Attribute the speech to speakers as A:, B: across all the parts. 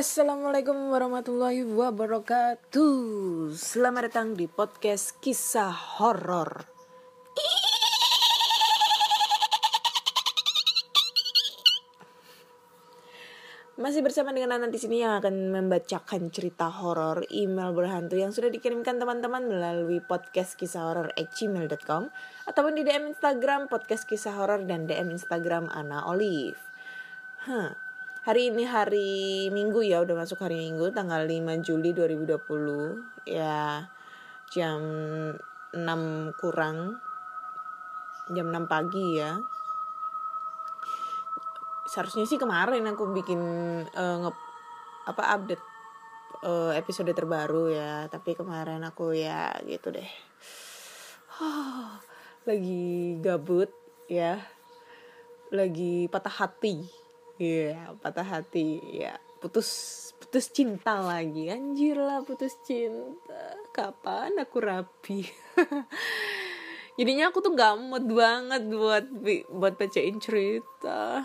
A: Assalamualaikum warahmatullahi wabarakatuh Selamat datang di podcast kisah horor Masih bersama dengan Anak di sini yang akan membacakan cerita horor email berhantu yang sudah dikirimkan teman-teman melalui podcast kisah horor gmail.com ataupun di DM Instagram podcast kisah horor dan DM Instagram Ana Olive. Huh. Hari ini hari Minggu ya, udah masuk hari Minggu tanggal 5 Juli 2020. Ya jam 6 kurang. Jam 6 pagi ya. Seharusnya sih kemarin aku bikin uh, nge apa update uh, episode terbaru ya. Tapi kemarin aku ya gitu deh. Lagi gabut ya. Lagi patah hati ya yeah, patah hati. Ya putus putus cinta lagi. Anjir lah putus cinta. Kapan aku rapi? Jadinya aku tuh gak mood banget buat buat bacain cerita.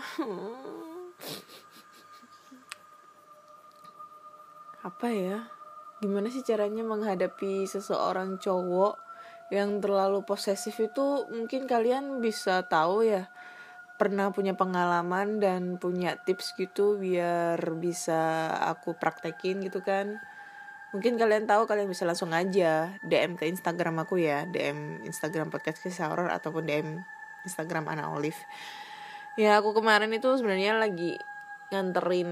A: Apa ya? Gimana sih caranya menghadapi seseorang cowok yang terlalu posesif itu? Mungkin kalian bisa tahu ya pernah punya pengalaman dan punya tips gitu biar bisa aku praktekin gitu kan. Mungkin kalian tahu kalian bisa langsung aja DM ke Instagram aku ya. DM Instagram podcast kisah horror ataupun DM Instagram Ana Olive. Ya aku kemarin itu sebenarnya lagi nganterin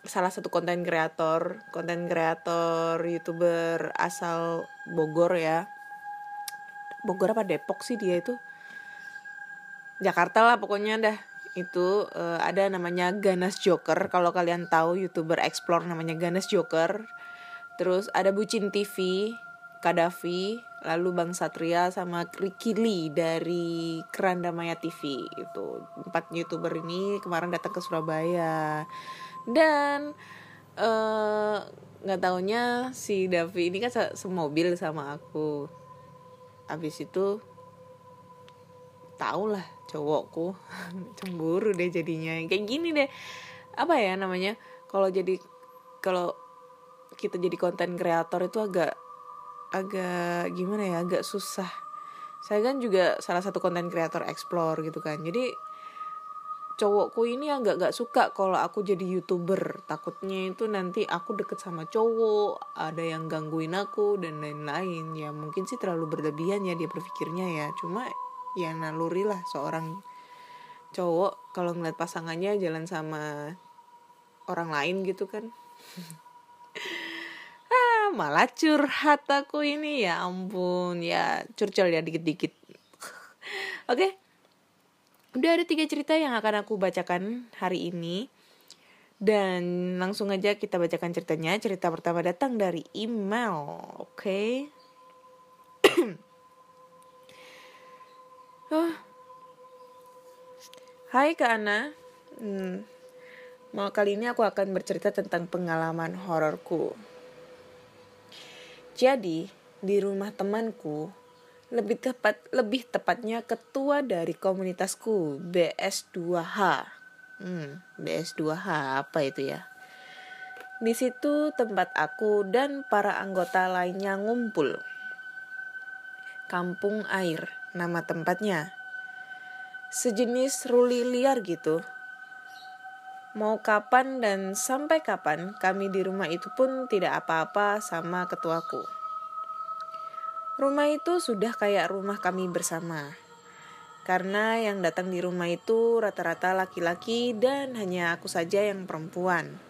A: salah satu konten kreator konten kreator youtuber asal Bogor ya. Bogor apa Depok sih dia itu Jakarta lah pokoknya dah. Itu uh, ada namanya Ganas Joker. Kalau kalian tahu youtuber explore namanya Ganas Joker. Terus ada Bucin TV, Kadafi, lalu Bang Satria sama Ricky Lee dari Keranda Maya TV itu empat youtuber ini kemarin datang ke Surabaya. Dan eh, nggak uh, taunya si Davi ini kan semobil sama aku. Habis itu tau lah cowokku. Cemburu deh jadinya. Kayak gini deh. Apa ya namanya? Kalau jadi kalau kita jadi konten kreator itu agak agak gimana ya? Agak susah. Saya kan juga salah satu konten kreator explore gitu kan. Jadi cowokku ini agak gak suka kalau aku jadi youtuber. Takutnya itu nanti aku deket sama cowok ada yang gangguin aku dan lain-lain. Ya mungkin sih terlalu berlebihan ya dia berpikirnya ya. Cuma ya naluri lah seorang cowok kalau ngeliat pasangannya jalan sama orang lain gitu kan. Malah curhat aku ini. Ya ampun ya curcol ya dikit-dikit. Oke. Okay? udah ada tiga cerita yang akan aku bacakan hari ini. Dan langsung aja kita bacakan ceritanya. Cerita pertama datang dari email oke? okay? oh. Hai Kak Ana hmm, Mau kali ini aku akan bercerita tentang pengalaman hororku jadi, di rumah temanku, lebih tepat lebih tepatnya ketua dari komunitasku BS2H. Hmm, BS2H apa itu ya? Di situ tempat aku dan para anggota lainnya ngumpul. Kampung Air, nama tempatnya. Sejenis ruli liar gitu. Mau kapan dan sampai kapan kami di rumah itu pun tidak apa-apa sama ketuaku. Rumah itu sudah kayak rumah kami bersama. Karena yang datang di rumah itu rata-rata laki-laki dan hanya aku saja yang perempuan.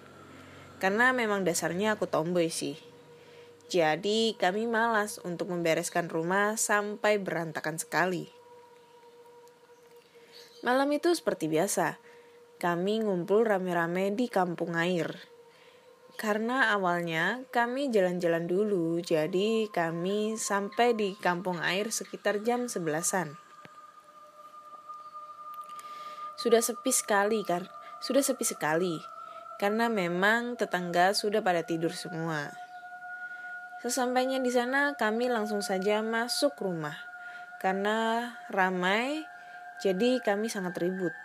A: Karena memang dasarnya aku tomboy sih. Jadi kami malas untuk membereskan rumah sampai berantakan sekali. Malam itu seperti biasa kami ngumpul rame-rame di kampung air. Karena awalnya kami jalan-jalan dulu, jadi kami sampai di kampung air sekitar jam sebelasan. Sudah sepi sekali kan? Sudah sepi sekali. Karena memang tetangga sudah pada tidur semua. Sesampainya di sana, kami langsung saja masuk rumah. Karena ramai, jadi kami sangat ribut.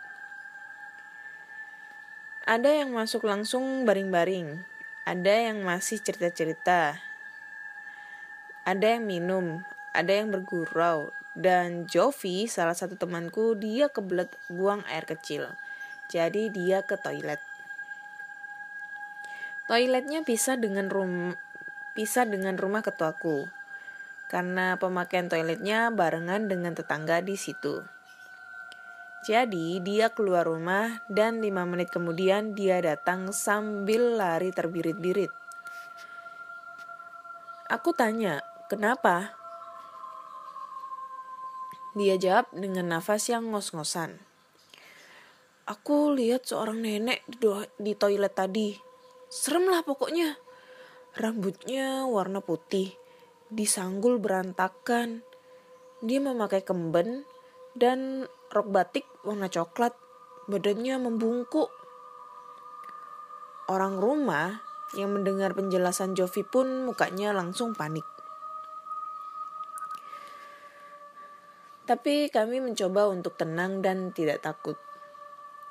A: Ada yang masuk langsung baring-baring, ada yang masih cerita-cerita, ada yang minum, ada yang bergurau, dan Jovi, salah satu temanku, dia kebelet buang air kecil. Jadi dia ke toilet. Toiletnya pisah dengan rum pisah dengan rumah ketuaku. Karena pemakaian toiletnya barengan dengan tetangga di situ. Jadi dia keluar rumah dan lima menit kemudian dia datang sambil lari terbirit-birit. Aku tanya, kenapa? Dia jawab dengan nafas yang ngos-ngosan. Aku lihat seorang nenek di, di toilet tadi. Serem lah pokoknya. Rambutnya warna putih, disanggul berantakan. Dia memakai kemben dan rok batik warna coklat. Badannya membungkuk. Orang rumah yang mendengar penjelasan Jovi pun mukanya langsung panik. Tapi kami mencoba untuk tenang dan tidak takut.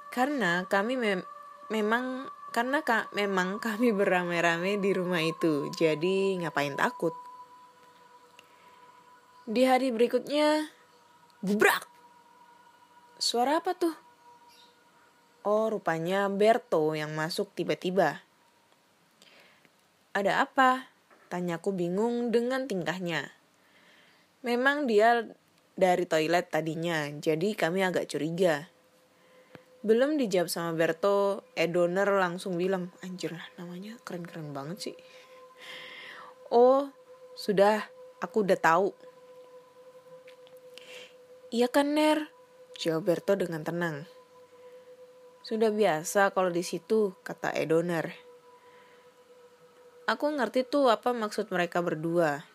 A: Karena kami me memang karena ka, memang kami beramai-ramai di rumah itu, jadi ngapain takut? Di hari berikutnya, gubrak! Suara apa tuh? Oh, rupanya Berto yang masuk tiba-tiba. Ada apa? Tanyaku bingung dengan tingkahnya. Memang dia dari toilet tadinya, jadi kami agak curiga. Belum dijawab sama Berto, Edoner langsung bilang, anjir lah namanya keren-keren banget sih. Oh, sudah, aku udah tahu. Iya kan, Ner? Jawab Berto dengan tenang. Sudah biasa kalau di situ, kata Edoner. Aku ngerti tuh apa maksud mereka berdua.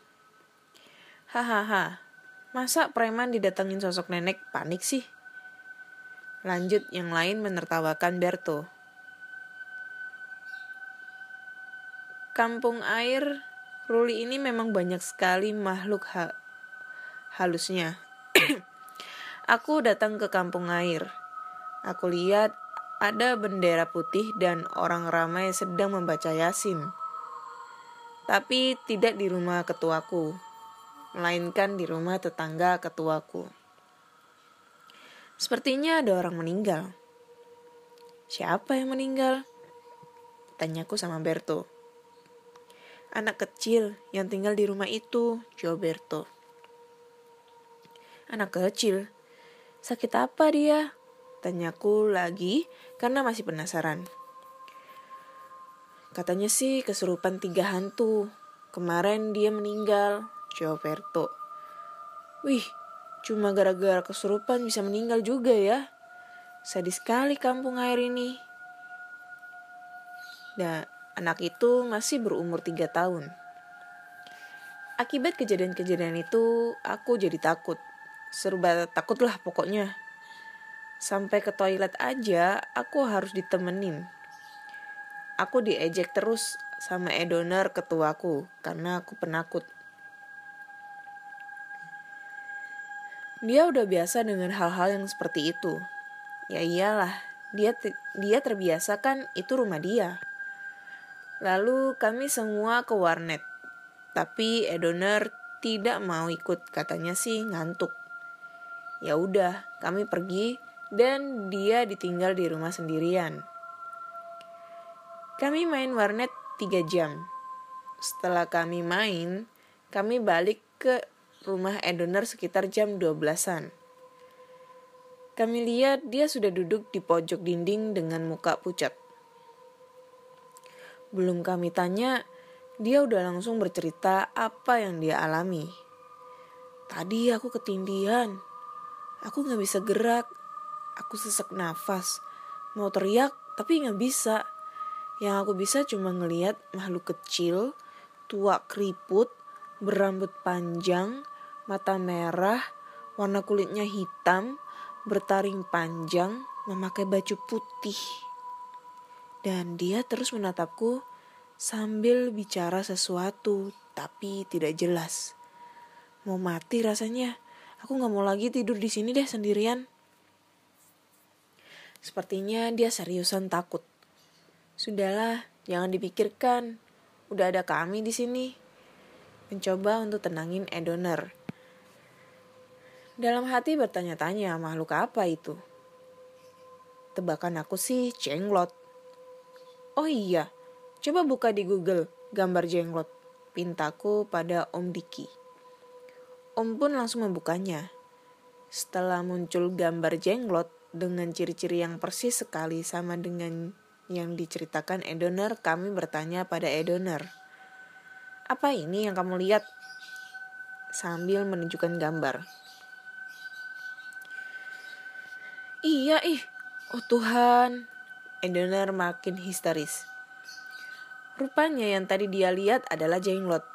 A: Hahaha, masa preman didatengin sosok nenek panik sih? Lanjut yang lain menertawakan Berto. Kampung air Ruli ini memang banyak sekali makhluk ha halusnya. Aku datang ke kampung air. Aku lihat ada bendera putih dan orang ramai sedang membaca Yasin. Tapi tidak di rumah ketuaku, melainkan di rumah tetangga ketuaku. Sepertinya ada orang meninggal. Siapa yang meninggal? Tanyaku sama Berto. Anak kecil yang tinggal di rumah itu, jawab Berto. Anak kecil? Sakit apa dia? Tanyaku lagi karena masih penasaran. Katanya sih kesurupan tiga hantu. Kemarin dia meninggal, jawab Berto. Wih, Cuma gara-gara kesurupan bisa meninggal juga ya. Sadis sekali kampung air ini. Dan anak itu masih berumur tiga tahun. Akibat kejadian-kejadian itu, aku jadi takut. Serba takut lah pokoknya. Sampai ke toilet aja, aku harus ditemenin. Aku diejek terus sama Edoner ketuaku karena aku penakut. Dia udah biasa dengan hal-hal yang seperti itu. Ya iyalah, dia dia terbiasa kan itu rumah dia. Lalu kami semua ke warnet. Tapi Edoner tidak mau ikut, katanya sih ngantuk. Ya udah, kami pergi dan dia ditinggal di rumah sendirian. Kami main warnet 3 jam. Setelah kami main, kami balik ke rumah Edoner sekitar jam 12-an. Kami lihat dia sudah duduk di pojok dinding dengan muka pucat. Belum kami tanya, dia udah langsung bercerita apa yang dia alami. Tadi aku ketindihan. Aku gak bisa gerak. Aku sesak nafas. Mau teriak, tapi gak bisa. Yang aku bisa cuma ngeliat makhluk kecil, tua keriput, berambut panjang, mata merah, warna kulitnya hitam, bertaring panjang, memakai baju putih. Dan dia terus menatapku sambil bicara sesuatu, tapi tidak jelas. Mau mati rasanya. Aku gak mau lagi tidur di sini deh sendirian. Sepertinya dia seriusan takut. Sudahlah, jangan dipikirkan. Udah ada kami di sini. Mencoba untuk tenangin Edoner. Dalam hati bertanya-tanya makhluk apa itu. Tebakan aku sih jenglot. Oh iya, coba buka di Google gambar jenglot. Pintaku pada Om Diki. Om pun langsung membukanya. Setelah muncul gambar jenglot dengan ciri-ciri yang persis sekali sama dengan yang diceritakan Edoner, kami bertanya pada Edoner. Apa ini yang kamu lihat? Sambil menunjukkan gambar. Iya ih, oh Tuhan. Edoner makin histeris. Rupanya yang tadi dia lihat adalah jenglot.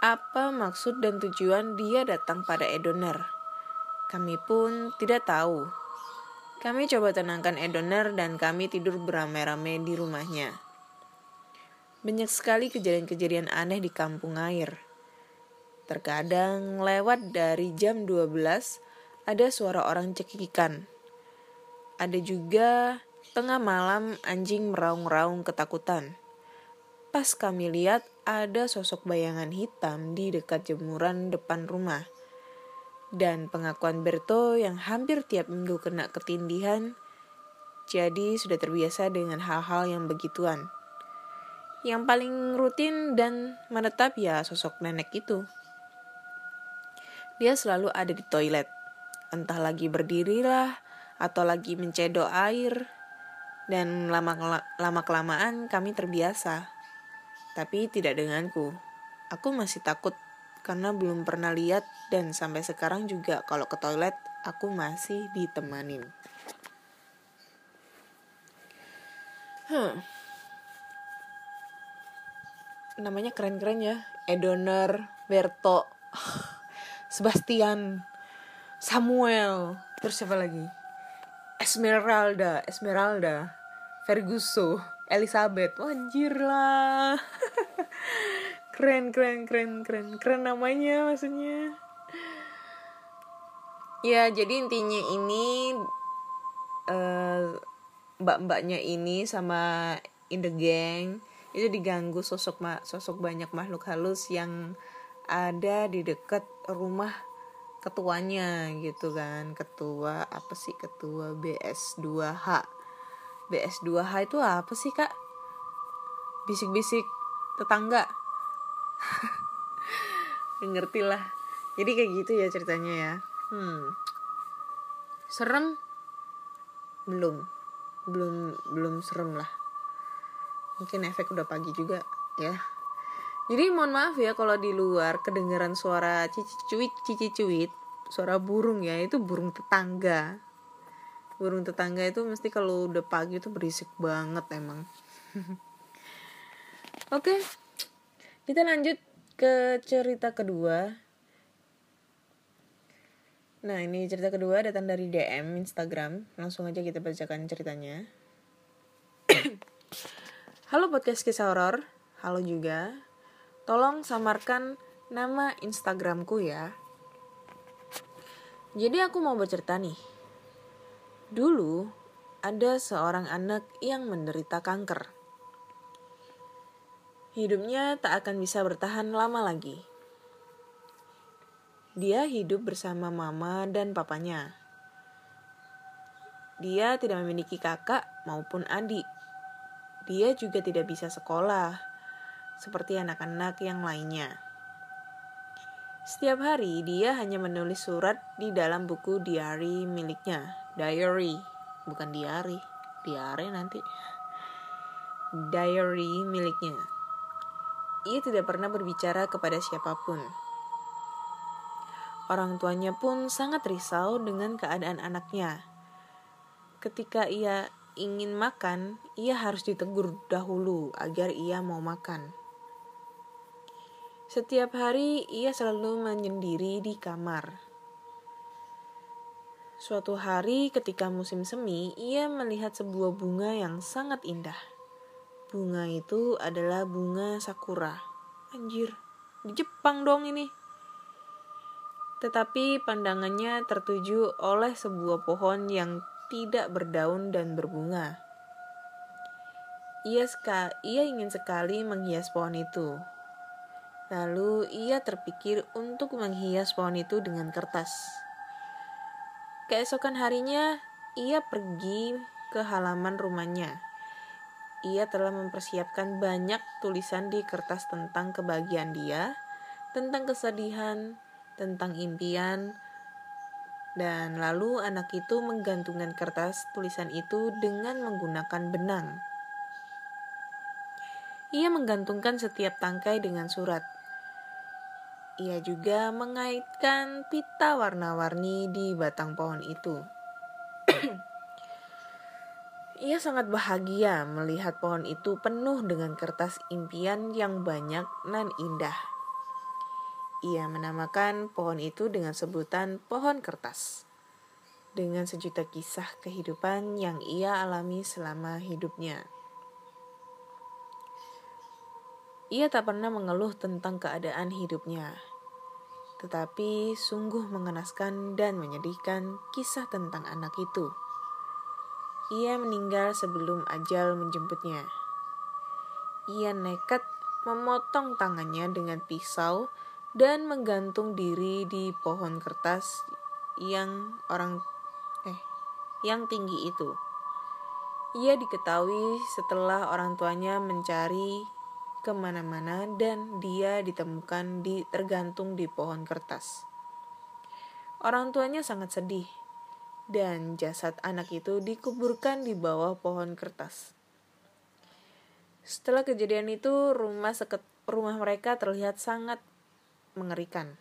A: Apa maksud dan tujuan dia datang pada Edoner? Kami pun tidak tahu. Kami coba tenangkan Edoner dan kami tidur beramai-ramai di rumahnya. Banyak sekali kejadian-kejadian aneh di kampung air. Terkadang lewat dari jam 12 ada suara orang cekikikan. Ada juga tengah malam anjing meraung-raung ketakutan. Pas kami lihat ada sosok bayangan hitam di dekat jemuran depan rumah. Dan pengakuan Berto yang hampir tiap minggu kena ketindihan, jadi sudah terbiasa dengan hal-hal yang begituan. Yang paling rutin dan menetap ya sosok nenek itu. Dia selalu ada di toilet entah lagi berdirilah atau lagi mencedok air. Dan lama lama kelamaan kami terbiasa. Tapi tidak denganku. Aku masih takut karena belum pernah lihat dan sampai sekarang juga kalau ke toilet aku masih ditemanin. Hmm. namanya keren-keren ya. Edoner Berto Sebastian Samuel. Terus siapa lagi? Esmeralda Esmeralda Ferguso Elizabeth. Wajir lah. Keren keren keren keren. Keren namanya maksudnya. Ya jadi intinya ini uh, mbak-mbaknya ini sama in the gang itu diganggu sosok sosok banyak makhluk halus yang ada di dekat rumah ketuanya gitu kan. Ketua apa sih? Ketua BS2H BS2H itu apa sih kak? Bisik-bisik tetangga. Ngerti lah jadi kayak gitu ya ceritanya ya. Hmm. Serem? Belum. Belum belum serem lah. Mungkin efek udah pagi juga ya jadi mohon maaf ya kalau di luar kedengaran suara cici cuit cici cuit suara burung ya itu burung tetangga. Burung tetangga itu mesti kalau udah pagi itu berisik banget emang. Oke okay, kita lanjut ke cerita kedua. Nah ini cerita kedua datang dari DM Instagram. Langsung aja kita bacakan ceritanya. Halo podcast kisah horor. Halo juga Tolong samarkan nama Instagramku ya. Jadi aku mau bercerita nih. Dulu ada seorang anak yang menderita kanker. Hidupnya tak akan bisa bertahan lama lagi. Dia hidup bersama mama dan papanya. Dia tidak memiliki kakak maupun adik. Dia juga tidak bisa sekolah seperti anak-anak yang lainnya. Setiap hari dia hanya menulis surat di dalam buku diary miliknya. Diary, bukan diary. Diary nanti. Diary miliknya. Ia tidak pernah berbicara kepada siapa pun. Orang tuanya pun sangat risau dengan keadaan anaknya. Ketika ia ingin makan, ia harus ditegur dahulu agar ia mau makan. Setiap hari ia selalu menyendiri di kamar. Suatu hari ketika musim semi, ia melihat sebuah bunga yang sangat indah. Bunga itu adalah bunga sakura. Anjir, di Jepang dong ini. Tetapi pandangannya tertuju oleh sebuah pohon yang tidak berdaun dan berbunga. Ia, ska, ia ingin sekali menghias pohon itu. Lalu ia terpikir untuk menghias pohon itu dengan kertas. Keesokan harinya, ia pergi ke halaman rumahnya. Ia telah mempersiapkan banyak tulisan di kertas tentang kebahagiaan dia, tentang kesedihan, tentang impian, dan lalu anak itu menggantungkan kertas tulisan itu dengan menggunakan benang. Ia menggantungkan setiap tangkai dengan surat. Ia juga mengaitkan pita warna-warni di batang pohon itu. Ia sangat bahagia melihat pohon itu penuh dengan kertas impian yang banyak dan indah. Ia menamakan pohon itu dengan sebutan pohon kertas. Dengan sejuta kisah kehidupan yang ia alami selama hidupnya. Ia tak pernah mengeluh tentang keadaan hidupnya. Tetapi sungguh mengenaskan dan menyedihkan kisah tentang anak itu. Ia meninggal sebelum ajal menjemputnya. Ia nekat memotong tangannya dengan pisau dan menggantung diri di pohon kertas yang orang eh yang tinggi itu. Ia diketahui setelah orang tuanya mencari ke mana-mana dan dia ditemukan di tergantung di pohon kertas. Orang tuanya sangat sedih dan jasad anak itu dikuburkan di bawah pohon kertas. Setelah kejadian itu, rumah seket, rumah mereka terlihat sangat mengerikan.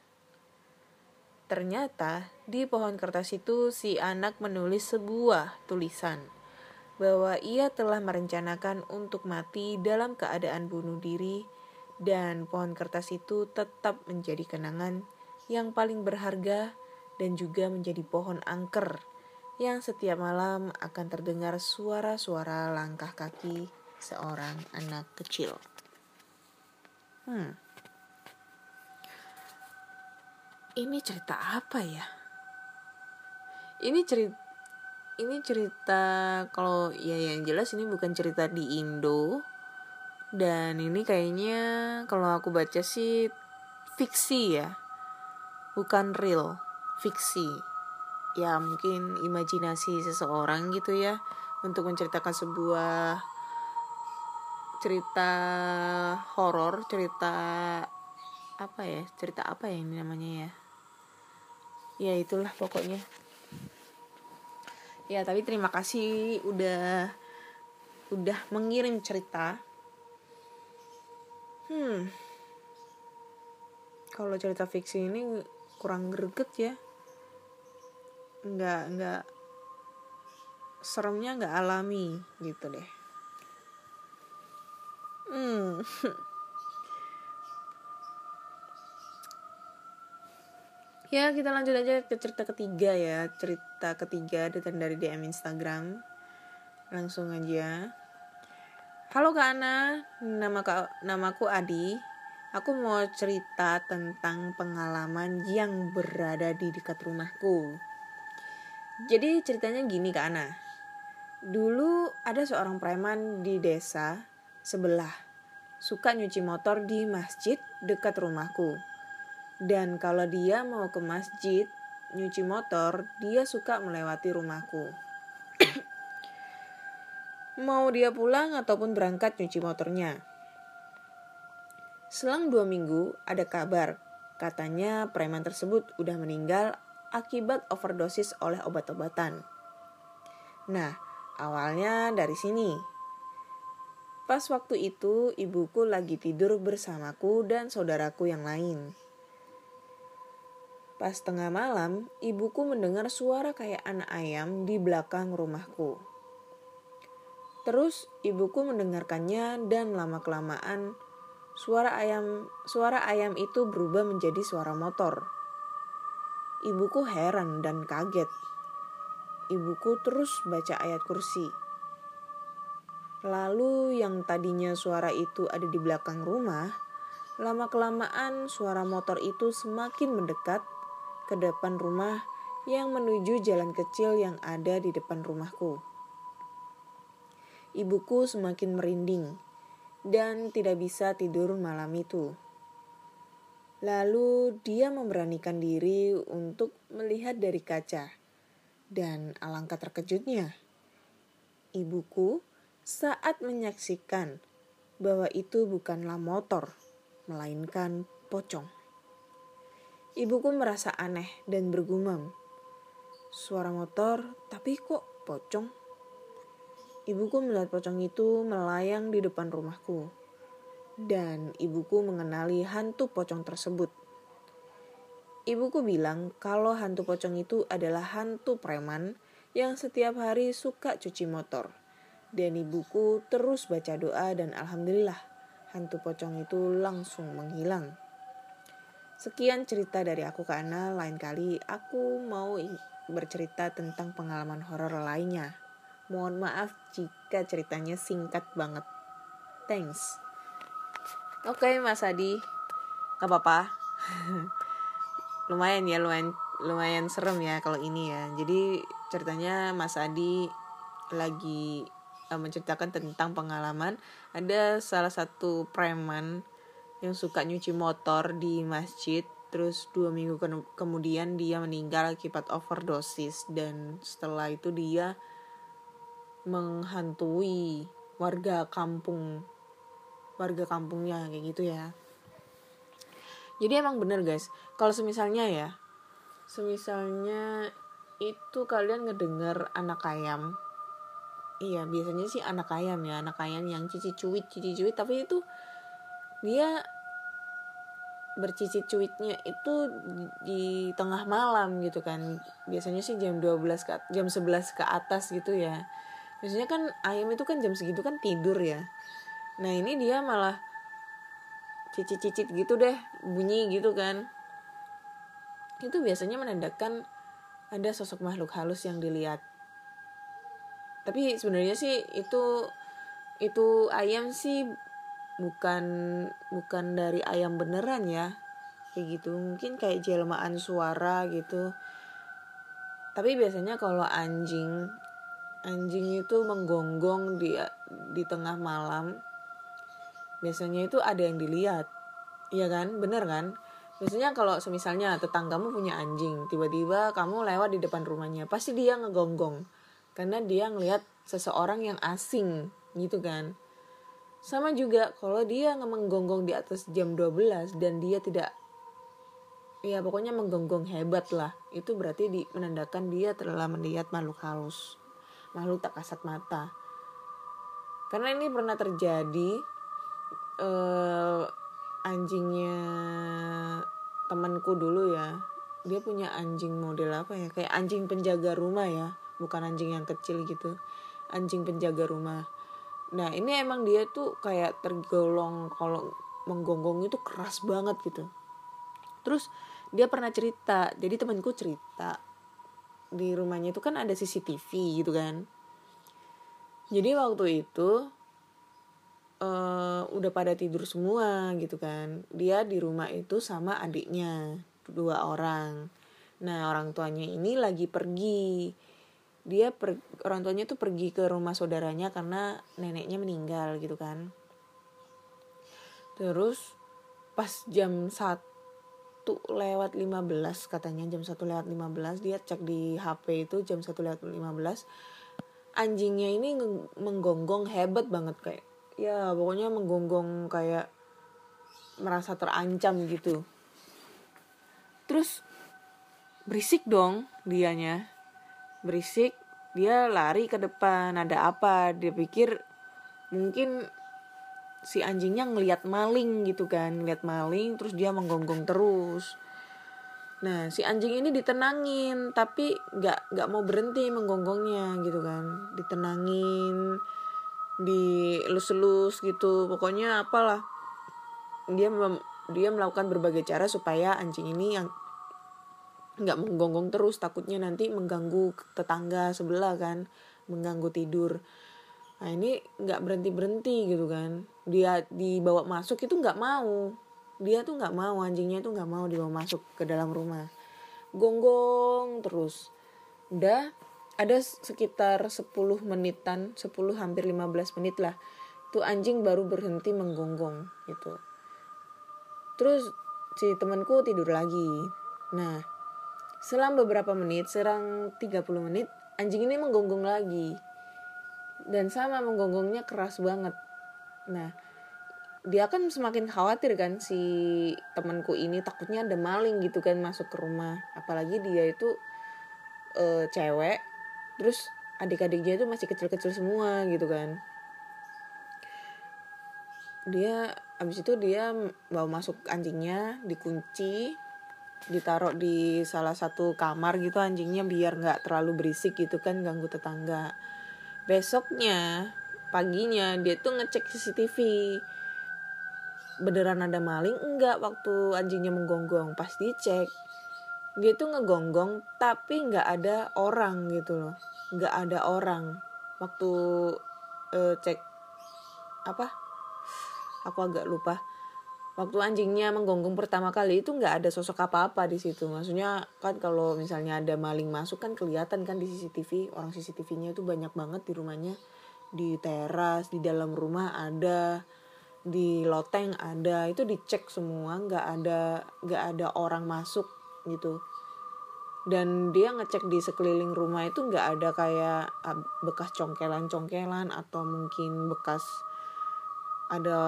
A: Ternyata di pohon kertas itu si anak menulis sebuah tulisan bahwa ia telah merencanakan untuk mati dalam keadaan bunuh diri dan pohon kertas itu tetap menjadi kenangan yang paling berharga dan juga menjadi pohon angker yang setiap malam akan terdengar suara-suara langkah kaki seorang anak kecil. Hmm ini cerita apa ya ini cerita ini cerita kalau ya yang jelas ini bukan cerita di Indo. Dan ini kayaknya kalau aku baca sih fiksi ya. Bukan real fiksi. Ya mungkin imajinasi seseorang gitu ya untuk menceritakan sebuah cerita horor cerita apa ya cerita apa ya ini namanya ya? Ya itulah pokoknya ya tapi terima kasih udah udah mengirim cerita. Hmm. Kalau cerita fiksi ini kurang greget ya. Nggak nggak seremnya nggak alami gitu deh. Hmm. Ya kita lanjut aja ke cerita ketiga ya Cerita ketiga datang dari DM Instagram. Langsung aja. Halo Kak Ana. Nama Kak, Namaku Adi. Aku mau cerita tentang pengalaman yang berada di dekat rumahku. Jadi ceritanya gini Kak Ana. Dulu ada seorang preman di desa sebelah. Suka nyuci motor di masjid dekat rumahku. Dan kalau dia mau ke masjid, nyuci motor, dia suka melewati rumahku. mau dia pulang ataupun berangkat nyuci motornya. Selang dua minggu, ada kabar. Katanya preman tersebut udah meninggal akibat overdosis oleh obat-obatan. Nah, awalnya dari sini. Pas waktu itu, ibuku lagi tidur bersamaku dan saudaraku yang lain. Pas tengah malam, ibuku mendengar suara kayak anak ayam di belakang rumahku. Terus ibuku mendengarkannya dan lama-kelamaan suara ayam suara ayam itu berubah menjadi suara motor. Ibuku heran dan kaget. Ibuku terus baca ayat kursi. Lalu yang tadinya suara itu ada di belakang rumah, lama-kelamaan suara motor itu semakin mendekat ke depan rumah yang menuju jalan kecil yang ada di depan rumahku. ibuku semakin merinding dan tidak bisa tidur malam itu. Lalu dia memberanikan diri untuk melihat dari kaca. Dan alangkah terkejutnya, ibuku saat menyaksikan bahwa itu bukanlah motor, melainkan pocong. Ibuku merasa aneh dan bergumam. Suara motor, tapi kok pocong? Ibuku melihat pocong itu melayang di depan rumahku. Dan ibuku mengenali hantu pocong tersebut. Ibuku bilang kalau hantu pocong itu adalah hantu preman yang setiap hari suka cuci motor. Dan ibuku terus baca doa dan alhamdulillah hantu pocong itu langsung menghilang. Sekian cerita dari aku karena lain kali aku mau bercerita tentang pengalaman horor lainnya. Mohon maaf jika ceritanya singkat banget. Thanks. Oke okay, Mas Adi, gak apa-apa. lumayan ya, lumayan lumayan serem ya kalau ini ya. Jadi ceritanya Mas Adi lagi uh, menceritakan tentang pengalaman ada salah satu preman yang suka nyuci motor di masjid terus dua minggu ke kemudian dia meninggal akibat overdosis dan setelah itu dia menghantui warga kampung warga kampungnya kayak gitu ya. Jadi emang bener guys. Kalau semisalnya ya semisalnya itu kalian ngedengar anak ayam. Iya biasanya sih anak ayam ya anak ayam yang cici cuit cici cuit tapi itu dia bercicit cuitnya itu di tengah malam gitu kan. Biasanya sih jam 12 ke jam 11 ke atas gitu ya. Biasanya kan ayam itu kan jam segitu kan tidur ya. Nah ini dia malah cicit-cicit gitu deh bunyi gitu kan. Itu biasanya menandakan ada sosok makhluk halus yang dilihat. Tapi sebenarnya sih itu itu ayam sih bukan bukan dari ayam beneran ya. Kayak gitu mungkin kayak jelmaan suara gitu. Tapi biasanya kalau anjing anjing itu menggonggong di di tengah malam biasanya itu ada yang dilihat. Iya kan? Bener kan? Biasanya kalau semisalnya tetanggamu punya anjing tiba-tiba kamu lewat di depan rumahnya pasti dia ngegonggong. Karena dia ngelihat seseorang yang asing gitu kan sama juga kalau dia menggonggong di atas jam 12 dan dia tidak ya pokoknya menggonggong hebat lah. Itu berarti di, menandakan dia telah melihat makhluk halus makhluk tak kasat mata. Karena ini pernah terjadi eh, anjingnya temanku dulu ya. Dia punya anjing model apa ya? Kayak anjing penjaga rumah ya bukan anjing yang kecil gitu. Anjing penjaga rumah nah ini emang dia tuh kayak tergolong kalau menggonggong itu keras banget gitu. Terus dia pernah cerita. Jadi temanku cerita. Di rumahnya itu kan ada CCTV gitu kan. Jadi waktu itu uh, udah pada tidur semua gitu kan. Dia di rumah itu sama adiknya dua orang. Nah orang tuanya ini lagi pergi dia per, orang tuanya tuh pergi ke rumah saudaranya karena neneknya meninggal gitu kan. Terus pas jam satu lewat 15 katanya jam satu lewat 15 dia cek di HP itu jam satu lewat 15 anjingnya ini menggonggong hebat banget kayak ya pokoknya menggonggong kayak merasa terancam gitu. Terus berisik dong dianya berisik dia lari ke depan. Ada apa? Dia pikir mungkin si anjingnya ngelihat maling gitu kan ngelihat maling terus dia menggonggong terus. Nah si anjing ini ditenangin tapi nggak nggak mau berhenti menggonggongnya gitu kan. Ditenangin dilus-lus gitu. Pokoknya apalah. Dia dia melakukan berbagai cara supaya anjing ini yang nggak menggonggong terus takutnya nanti mengganggu tetangga sebelah kan mengganggu tidur. Nah ini nggak berhenti berhenti gitu kan. Dia dibawa masuk itu nggak mau. Dia tuh nggak mau anjingnya tuh nggak mau dibawa masuk ke dalam rumah. Gonggong terus. Udah ada sekitar 10 menitan 10 hampir 15 menit lah tuh anjing baru berhenti menggonggong gitu. Terus si temanku tidur lagi. Nah selang beberapa menit serang 30 menit anjing ini menggonggong lagi. Dan sama menggonggongnya keras banget. Nah dia kan semakin khawatir kan si temanku ini takutnya ada maling gitu kan masuk ke rumah. Apalagi dia itu e, cewek terus adik-adiknya itu masih kecil-kecil semua gitu kan. Dia abis itu dia bawa masuk anjingnya dikunci ditaruh di salah satu kamar gitu anjingnya biar nggak terlalu berisik gitu kan ganggu tetangga. Besoknya paginya dia tuh ngecek CCTV beneran ada maling enggak waktu anjingnya menggonggong? Pas dicek dia tuh ngegonggong tapi nggak ada orang gitu loh. Nggak ada orang. Waktu uh, cek apa? Aku agak lupa waktu anjingnya menggonggong pertama kali itu nggak ada sosok apa-apa di situ. Maksudnya kan kalau misalnya ada maling masuk kan kelihatan kan di CCTV orang CCTV-nya itu banyak banget di rumahnya. Di teras di dalam rumah ada di loteng ada. Itu dicek semua nggak ada nggak ada orang masuk gitu. Dan dia ngecek di sekeliling rumah itu nggak ada kayak ah, bekas congkelan-congkelan atau mungkin bekas ada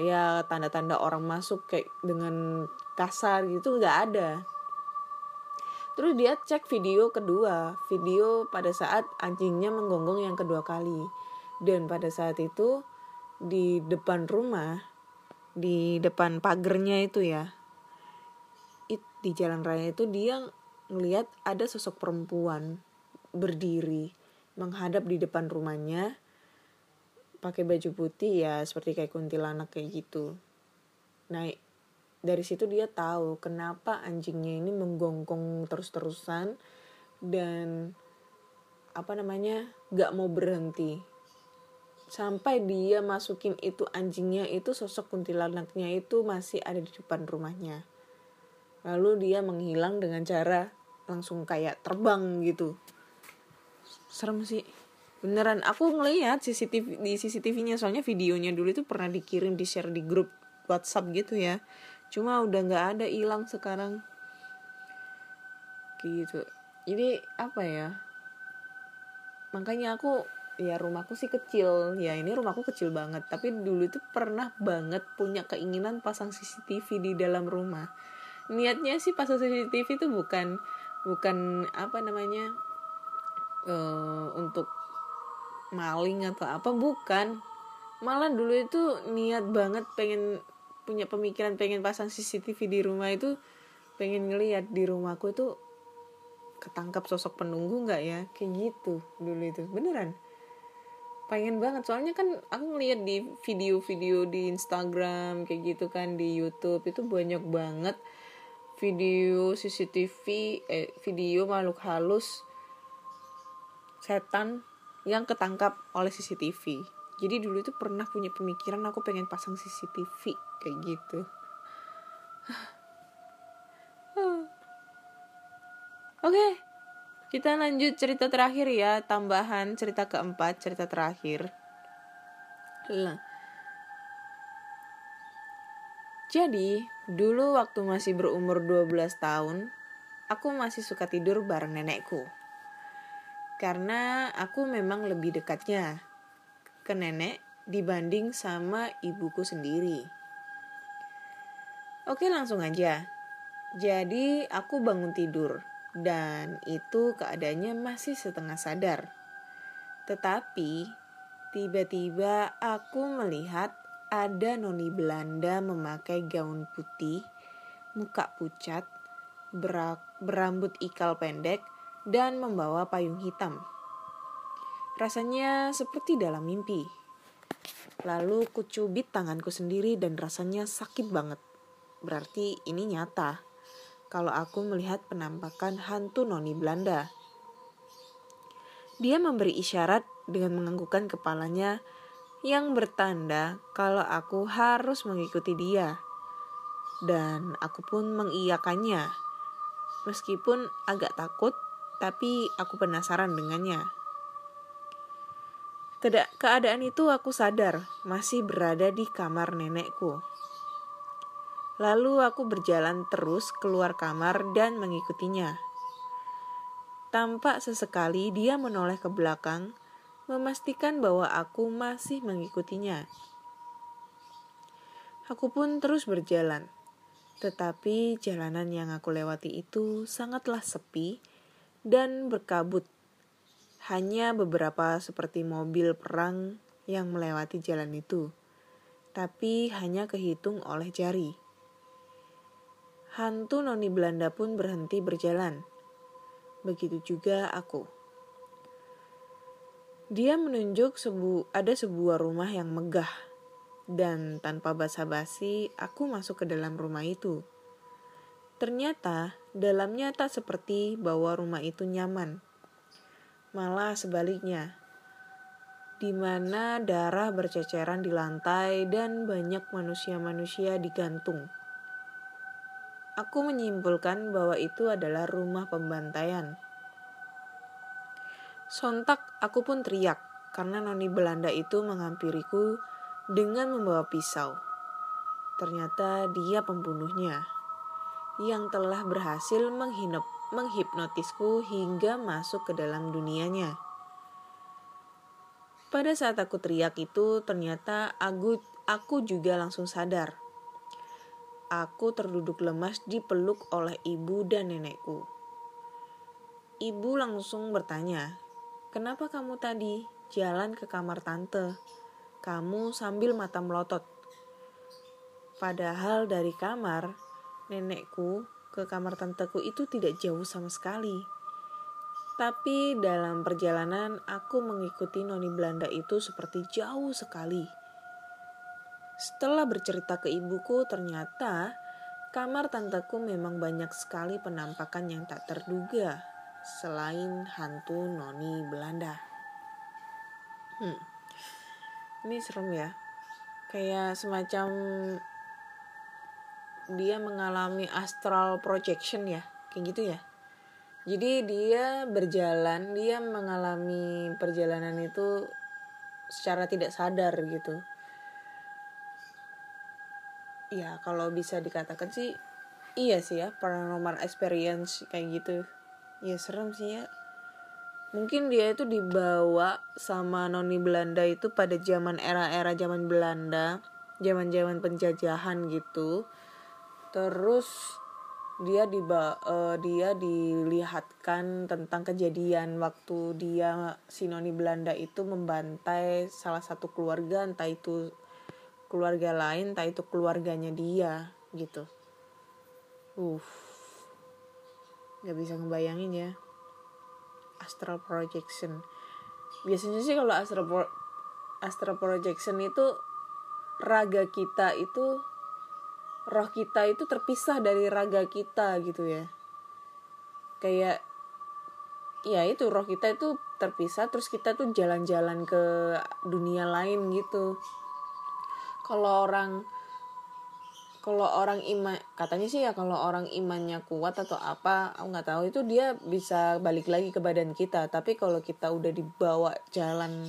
A: ya tanda-tanda orang masuk kayak dengan kasar gitu nggak ada. Terus dia cek video kedua. Video pada saat anjingnya menggonggong yang kedua kali. Dan pada saat itu di depan rumah di depan pagernya itu ya di jalan raya itu dia ngelihat ada sosok perempuan berdiri menghadap di depan rumahnya pakai baju putih ya seperti kayak kuntilanak kayak gitu. Nah dari situ dia tahu kenapa anjingnya ini menggonggong terus-terusan dan apa namanya gak mau berhenti. Sampai dia masukin itu anjingnya itu sosok kuntilanaknya itu masih ada di depan rumahnya. Lalu dia menghilang dengan cara langsung kayak terbang gitu. Serem sih beneran aku ngeliat CCTV di CCTV-nya soalnya videonya dulu itu pernah dikirim di share di grup WhatsApp gitu ya. Cuma udah nggak ada hilang sekarang. Gitu. Jadi apa ya? Makanya aku ya rumahku sih kecil. Ya ini rumahku kecil banget. Tapi dulu itu pernah banget punya keinginan pasang CCTV di dalam rumah. Niatnya sih pasang CCTV itu bukan bukan apa namanya uh, untuk maling atau apa bukan. Malah dulu itu niat banget pengen punya pemikiran pengen pasang CCTV di rumah itu pengen ngeliat di rumahku itu ketangkap sosok penunggu nggak ya? Kayak gitu dulu itu beneran. Pengen banget soalnya kan aku ngeliat di video-video di Instagram kayak gitu kan di YouTube itu banyak banget video CCTV eh video makhluk halus setan yang ketangkap oleh CCTV jadi dulu itu pernah punya pemikiran aku pengen pasang CCTV kayak gitu Oke, okay, kita lanjut cerita terakhir ya, tambahan cerita keempat, cerita terakhir. Jadi, dulu waktu masih berumur 12 tahun, aku masih suka tidur bareng nenekku. Karena aku memang lebih dekatnya ke nenek dibanding sama ibuku sendiri. Oke, langsung aja. Jadi, aku bangun tidur dan itu keadaannya masih setengah sadar. Tetapi tiba-tiba aku melihat ada noni Belanda memakai gaun putih, muka pucat, berambut ikal pendek, dan membawa payung hitam. Rasanya seperti dalam mimpi. Lalu kucubit tanganku sendiri dan rasanya sakit banget. Berarti ini nyata kalau aku melihat penampakan hantu noni Belanda. Dia memberi isyarat dengan menganggukkan kepalanya yang bertanda kalau aku harus mengikuti dia. Dan aku pun mengiyakannya. Meskipun agak takut tapi aku penasaran dengannya. Keadaan itu aku sadar masih berada di kamar nenekku. Lalu aku berjalan terus keluar kamar dan mengikutinya. Tampak sesekali dia menoleh ke belakang, memastikan bahwa aku masih mengikutinya. Aku pun terus berjalan, tetapi jalanan yang aku lewati itu sangatlah sepi dan berkabut hanya beberapa seperti mobil perang yang melewati jalan itu, tapi hanya kehitung oleh jari. Hantu noni Belanda pun berhenti berjalan. Begitu juga aku. Dia menunjuk sebu ada sebuah rumah yang megah, dan tanpa basa-basi aku masuk ke dalam rumah itu. Ternyata dalamnya tak seperti bahwa rumah itu nyaman malah sebaliknya, di mana darah berceceran di lantai dan banyak manusia-manusia digantung. Aku menyimpulkan bahwa itu adalah rumah pembantaian. Sontak aku pun teriak karena noni Belanda itu menghampiriku dengan membawa pisau. Ternyata dia pembunuhnya yang telah berhasil menghinap menghipnotisku hingga masuk ke dalam dunianya. Pada saat aku teriak itu, ternyata aku, aku juga langsung sadar. Aku terduduk lemas dipeluk oleh ibu dan nenekku. Ibu langsung bertanya, "Kenapa kamu tadi jalan ke kamar tante? Kamu sambil mata melotot." Padahal dari kamar, nenekku ke kamar tanteku itu tidak jauh sama sekali. Tapi dalam perjalanan aku mengikuti noni Belanda itu seperti jauh sekali. Setelah bercerita ke ibuku, ternyata kamar tanteku memang banyak sekali penampakan yang tak terduga selain hantu noni Belanda. Hmm. Ini serem ya. Kayak semacam dia mengalami astral projection ya kayak gitu ya. Jadi dia berjalan dia mengalami perjalanan itu secara tidak sadar gitu. Ya kalau bisa dikatakan sih iya sih ya paranormal experience kayak gitu. Ya serem sih ya. Mungkin dia itu dibawa sama noni Belanda itu pada zaman era-era zaman Belanda zaman-zaman penjajahan gitu terus dia di uh, dia dilihatkan tentang kejadian waktu dia Sinoni Belanda itu membantai salah satu keluarga entah itu keluarga lain entah itu keluarganya dia gitu. Uh nggak bisa ngebayangin ya. Astral projection. Biasanya sih kalau astral pro astral projection itu raga kita itu roh kita itu terpisah dari raga kita gitu ya. Kayak ya itu roh kita itu terpisah terus kita tuh jalan-jalan ke dunia lain gitu. Kalau orang kalau orang iman katanya sih ya kalau orang imannya kuat atau apa aku nggak tahu itu dia bisa balik lagi ke badan kita. Tapi kalau kita udah dibawa jalan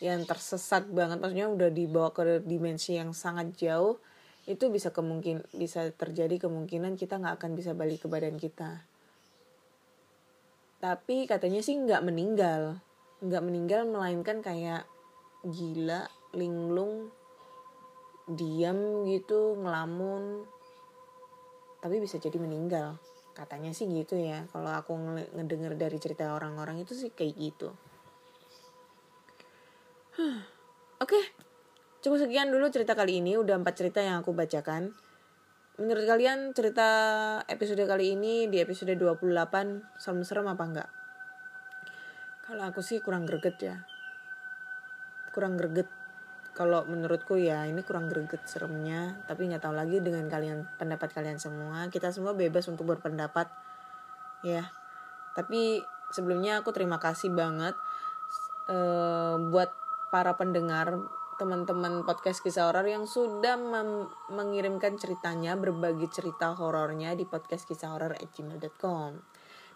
A: yang tersesat banget maksudnya udah dibawa ke dimensi yang sangat jauh itu bisa kemungkin bisa terjadi kemungkinan kita nggak akan bisa balik ke badan kita. Tapi katanya sih nggak meninggal. Nggak meninggal melainkan kayak gila linglung diam gitu ngelamun. Tapi bisa jadi meninggal. Katanya sih gitu ya. Kalau aku ngedenger dari cerita orang-orang itu sih kayak gitu. Oke. okay. Cukup sekian dulu cerita kali ini, udah empat cerita yang aku bacakan. Menurut kalian cerita episode kali ini di episode 28 serem-serem apa enggak? Kalau aku sih kurang greget ya. Kurang greget. Kalau menurutku ya ini kurang greget seremnya. Tapi nggak tahu lagi dengan kalian pendapat kalian semua. Kita semua bebas untuk berpendapat. Ya. Tapi sebelumnya aku terima kasih banget uh, buat para pendengar teman-teman podcast kisah horor yang sudah mengirimkan ceritanya berbagi cerita horornya di podcast kisah horor gmail.com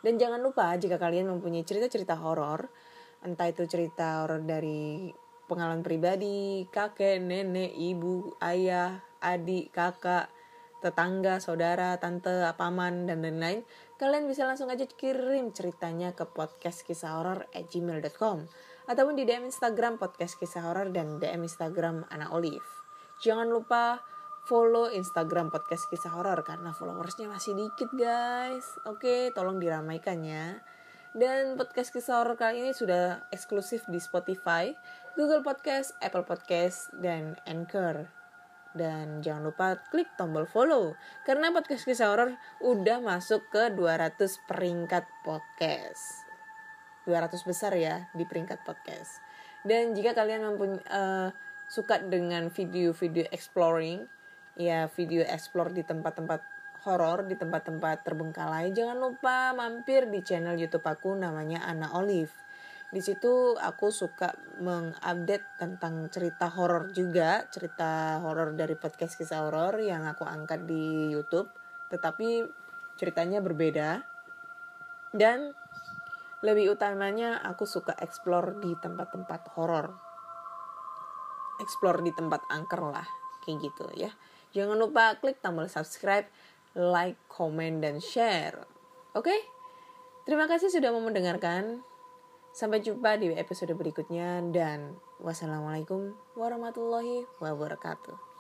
A: Dan jangan lupa jika kalian mempunyai cerita-cerita horor, entah itu cerita horor dari pengalaman pribadi, kakek, nenek, ibu, ayah, adik, kakak, tetangga, saudara, tante, paman, dan lain-lain, kalian bisa langsung aja kirim ceritanya ke podcast kisah horor gmail.com ataupun di DM Instagram podcast kisah horor dan DM Instagram Ana Olive. Jangan lupa follow Instagram podcast kisah horor karena followersnya masih dikit guys. Oke, tolong diramaikan ya. Dan podcast kisah horor kali ini sudah eksklusif di Spotify, Google Podcast, Apple Podcast, dan Anchor. Dan jangan lupa klik tombol follow karena podcast kisah horor udah masuk ke 200 peringkat podcast. 200 besar ya di peringkat podcast. Dan jika kalian mempunyai uh, suka dengan video-video exploring, ya video explore di tempat-tempat horor, di tempat-tempat terbengkalai, jangan lupa mampir di channel YouTube aku namanya Ana Olive. Di situ aku suka mengupdate tentang cerita horor juga cerita horor dari podcast kisah horor yang aku angkat di YouTube. Tetapi ceritanya berbeda. Dan lebih utamanya aku suka explore di tempat-tempat horor. Explore di tempat angker lah kayak gitu ya. Jangan lupa klik tombol subscribe like comment dan share. Oke? Terima kasih sudah mau mendengarkan. Sampai jumpa di episode berikutnya dan wassalamualaikum warahmatullahi wabarakatuh.